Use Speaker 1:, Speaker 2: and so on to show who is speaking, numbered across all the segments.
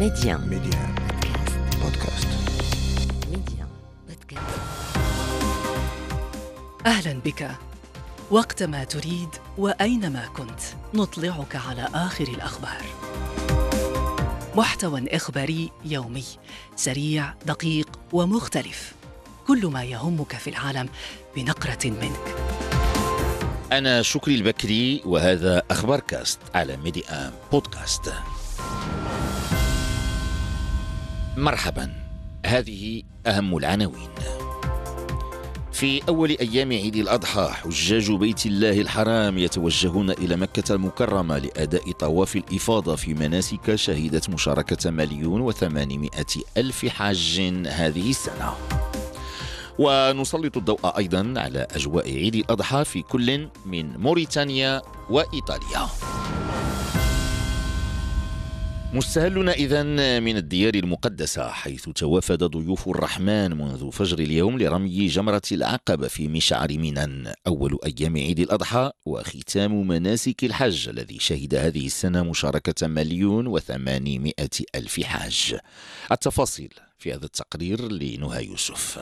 Speaker 1: ميدي
Speaker 2: آن ميدي آن بودكاست
Speaker 1: ميدي آن بودكاست
Speaker 3: أهلا بك. وقت ما تريد وأينما كنت نطلعك على آخر الأخبار. محتوى إخباري يومي سريع دقيق ومختلف. كل ما يهمك في العالم بنقرة منك.
Speaker 4: أنا شكري البكري وهذا أخبار كاست على ميدي آن بودكاست. مرحبا. هذه أهم العناوين. في أول أيام عيد الأضحى حجاج بيت الله الحرام يتوجهون إلى مكة المكرمة لأداء طواف الإفاضة في مناسك شهدت مشاركة مليون وثمانمائة ألف حاج هذه السنة. ونسلط الضوء أيضا على أجواء عيد الأضحى في كل من موريتانيا وإيطاليا. مستهلنا إذا من الديار المقدسة حيث توافد ضيوف الرحمن منذ فجر اليوم لرمي جمرة العقبة في مشعر منى أول أيام عيد الأضحى وختام مناسك الحج الذي شهد هذه السنة مشاركة مليون وثمانمائة ألف حاج. التفاصيل في هذا التقرير لنهى يوسف.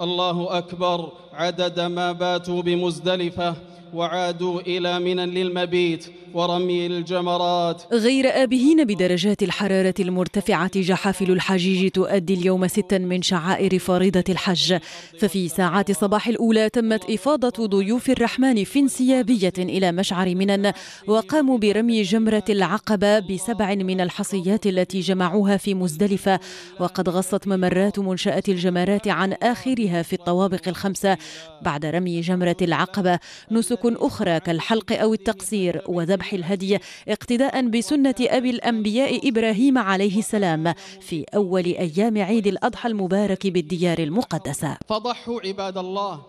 Speaker 5: الله أكبر عدد ما باتوا بمزدلفة وعادوا إلى منى للمبيت ورمي الجمرات.
Speaker 6: غير آبهين بدرجات الحرارة المرتفعة جحافل الحجيج تؤدي اليوم ستا من شعائر فريضة الحج. ففي ساعات صباح الأولى تمت إفاضة ضيوف الرحمن في انسيابية إلى مشعر منى وقاموا برمي جمرة العقبة بسبع من الحصيات التي جمعوها في مزدلفة. وقد غصت ممرات منشأة الجمرات عن آخرها في الطوابق الخمسة بعد رمي جمرة العقبة. نسك أخرى كالحلق أو التقصير وذبح الهدي اقتداء بسنة أبي الأنبياء إبراهيم عليه السلام في أول أيام عيد الأضحى المبارك بالديار المقدسة.
Speaker 5: فضحوا عباد الله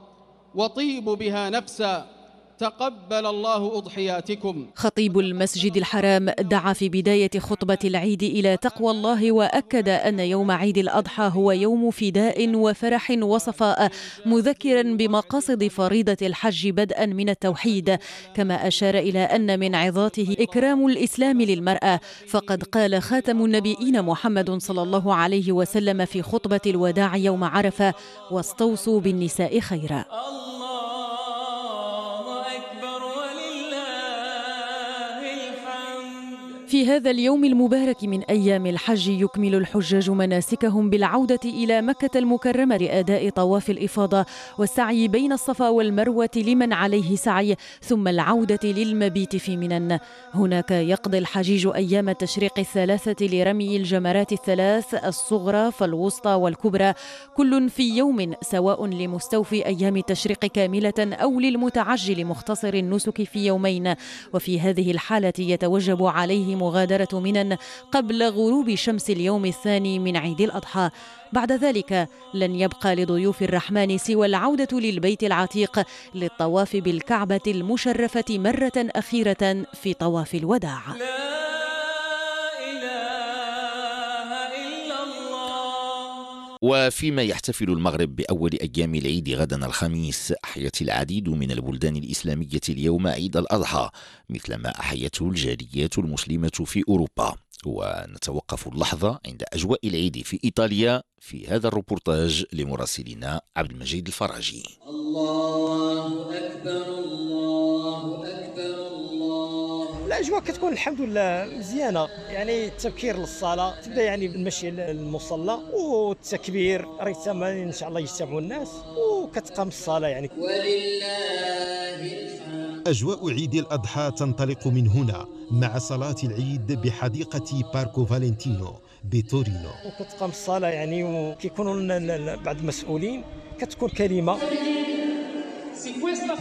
Speaker 5: وطيبوا بها نفسا تقبل الله أضحياتكم.
Speaker 6: خطيب المسجد الحرام دعا في بداية خطبة العيد إلى تقوى الله وأكد أن يوم عيد الأضحى هو يوم فداء وفرح وصفاء مذكرا بمقاصد فريضة الحج بدءا من التوحيد. كما أشار إلى أن من عظاته إكرام الإسلام للمرأة. فقد قال خاتم النبيين محمد صلى الله عليه وسلم في خطبة الوداع يوم عرفة واستوصوا بالنساء خيرا في هذا اليوم المبارك من أيام الحج يكمل الحجاج مناسكهم بالعودة إلى مكة المكرمة لأداء طواف الإفاضة والسعي بين الصفا والمروة لمن عليه سعي ثم العودة للمبيت في منى. هناك يقضي الحجيج أيام التشريق الثلاثة لرمي الجمرات الثلاث الصغرى فالوسطى والكبرى. كل في يوم سواء لمستوفي أيام التشريق كاملة أو للمتعجل مختصر النسك في يومين. وفي هذه الحالة يتوجب عليه مغادرة منى قبل غروب شمس اليوم الثاني من عيد الأضحى. بعد ذلك لن يبقى لضيوف الرحمن سوى العودة للبيت العتيق للطواف بالكعبة المشرفة مرة أخيرة في طواف الوداع.
Speaker 4: وفيما يحتفل المغرب بأول أيام العيد غدا الخميس أحيت العديد من البلدان الإسلامية اليوم عيد الأضحى مثلما أحيته الجاليات المسلمة في أوروبا. ونتوقف اللحظة عند أجواء العيد في إيطاليا في هذا الروبورتاج لمراسلنا عبد المجيد الفراجي.
Speaker 7: الله أكبر الله أكبر.
Speaker 8: الأجواء كتكون الحمد لله مزيانة. يعني التبكير للصلاه تبدأ يعني بالمشي للمصلى والتكبير. ريثما إن شاء الله يجتمعوا الناس وكتقام الصلاه يعني.
Speaker 7: ولله
Speaker 9: أجواء عيد الأضحى تنطلق من هنا مع صلاة العيد بحديقة باركو فالنتينو بتورينو.
Speaker 8: وكتقام الصلاه يعني وكيكونوا بعض المسؤولين. كتكون كلمة.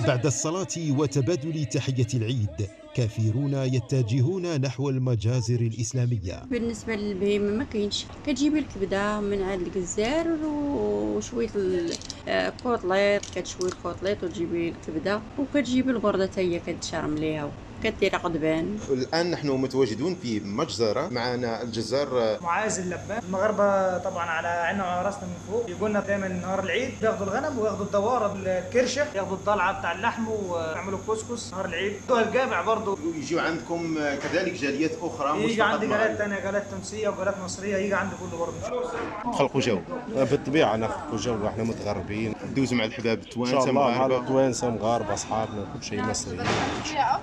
Speaker 9: بعد الصلاة وتبادل تحية العيد كثيرون يتجهون نحو المجازر الإسلامية.
Speaker 10: بالنسبة للبهيمة ما كاينش. كتجيبي الكبدة من عند الجزار وشوية ال- آه، كتشوي الكوطليط وتجيبي الكبدة. وكتجيبي القرده حتى هي كتشرم ليها. كثيرة قضبان
Speaker 2: الآن نحن متواجدون في مجزرة معنا الجزار
Speaker 11: معاذ اللبان. المغاربه طبعا على وعلى راسنا من فوق. يقولنا دايما نهار العيد بياخدوا الغنم وياخدوا الدواره بالكرشه ياخدوا الضلعة بتاع اللحم ويعملوا كسكس نهار العيد. ياخدوها الجامع برضه
Speaker 2: يجوا عندكم كذلك جاليات أخرى مش
Speaker 11: يجي عندي. جالات ثانية جالات تونسية وجالات مصرية يجي عندي كله برضه
Speaker 12: نخلقوا جو بالطبيعة نخلقوا جو إحنا متغربين.
Speaker 2: ندوزوا مع الحباب
Speaker 12: إن شاء الله التوانسة مع
Speaker 2: مغاربة
Speaker 12: التوانسة مغاربه أصحابنا كل شيء مصري.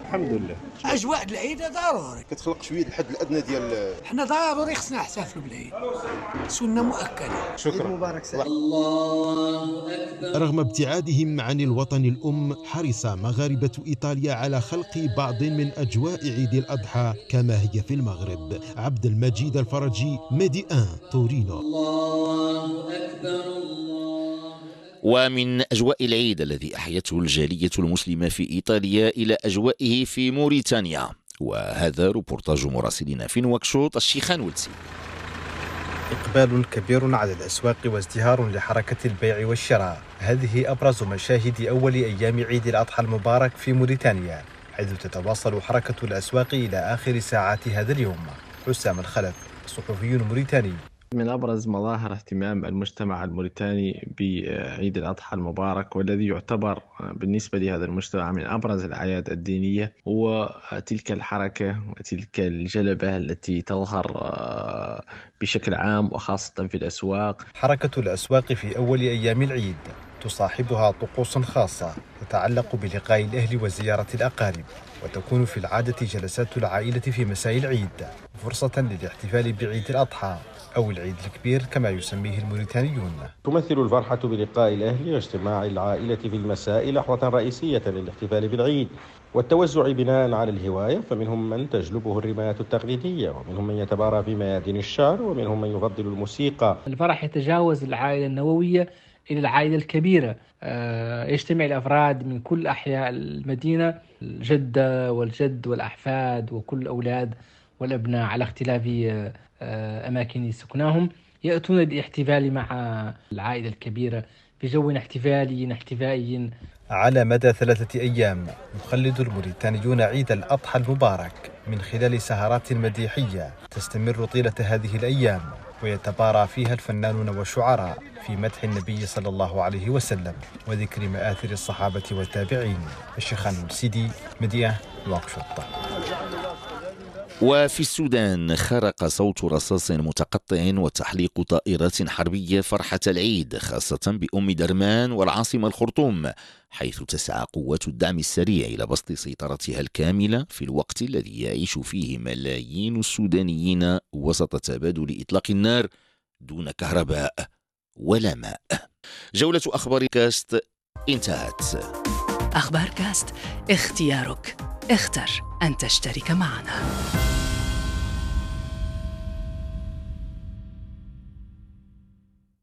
Speaker 12: الحمد لله.
Speaker 13: أجواء العيد ضروري.
Speaker 2: كتخلق شوية الحد الأدنى ديال
Speaker 13: إحنا ضروري خصنا نحتفلوا بالعيد. سنة مؤكدة.
Speaker 12: شكرا.
Speaker 11: مبارك
Speaker 7: الله أكبر
Speaker 9: رغم ابتعادهم عن الوطن الأم حرص مغاربة إيطاليا على خلق بعض من أجواء عيد الأضحى كما هي في المغرب. عبد المجيد الفرجي ميدي آن تورينو.
Speaker 7: الله
Speaker 4: ومن أجواء العيد الذي أحيته الجالية المسلمة في إيطاليا إلى أجوائه في موريتانيا. وهذا روبورتاج مراسلنا في نواكشوط الشيخان ولسي
Speaker 14: إقبال كبير على الأسواق وازدهار لحركة البيع والشراء. هذه أبرز مشاهد أول أيام عيد الأضحى المبارك في موريتانيا حيث تتواصل حركة الأسواق إلى آخر ساعات هذا اليوم. حسام الخلف صحفي موريتاني.
Speaker 15: من أبرز مظاهر اهتمام المجتمع الموريتاني بعيد الأضحى المبارك والذي يعتبر بالنسبة لهذا المجتمع من أبرز الأعياد الدينية هو تلك الحركة وتلك الجلبة التي تظهر آه، بشكل عام وخاصة في الأسواق.
Speaker 14: حركة الأسواق في أول أيام العيد تصاحبها طقوس خاصة تتعلق بلقاء الأهل وزيارة الأقارب وتكون في العادة جلسات العائلة في مساء العيد فرصة للاحتفال بعيد الأضحى. أو العيد الكبير كما يسميه الموريتانيون.
Speaker 12: تمثل الفرحة بلقاء الأهل واجتماع العائلة في المساء لحظة رئيسية للاحتفال بالعيد والتوزع بناء على الهواية فمنهم من تجلبه الرماية التقليدية ومنهم من يتبارى في ميادين الشعر ومنهم من يفضل الموسيقى.
Speaker 16: الفرح يتجاوز العائلة النووية إلى العائلة الكبيرة. آه، يجتمع الأفراد من كل أحياء المدينة الجدة والجد والأحفاد وكل الأولاد والأبناء على اختلاف آه، آه، أماكن سكناهم يأتون للاحتفال مع العائلة الكبيرة في جو احتفالي احتفائي.
Speaker 14: على مدى ثلاثة أيام يخلد الموريتانيون عيد الأضحى المبارك من خلال سهرات مديحية تستمر طيلة هذه الأيام ويتبارى فيها الفنانون والشعراء في مدح النبي صلى الله عليه وسلم وذكر مآثر الصحابة والتابعين. الشيخان السيدي مدينة نواكشوط
Speaker 4: وفي السودان خرق صوت رصاص متقطع وتحليق طائرات حربية فرحة العيد خاصة بأم درمان والعاصمة الخرطوم حيث تسعى قوات الدعم السريع إلى بسط سيطرتها الكاملة في الوقت الذي يعيش فيه ملايين السودانيين وسط تبادل إطلاق النار دون كهرباء ولا ماء. جولة أخبار كاست انتهت.
Speaker 3: أخبار كاست اختيارك. اختر أن تشترك معنا.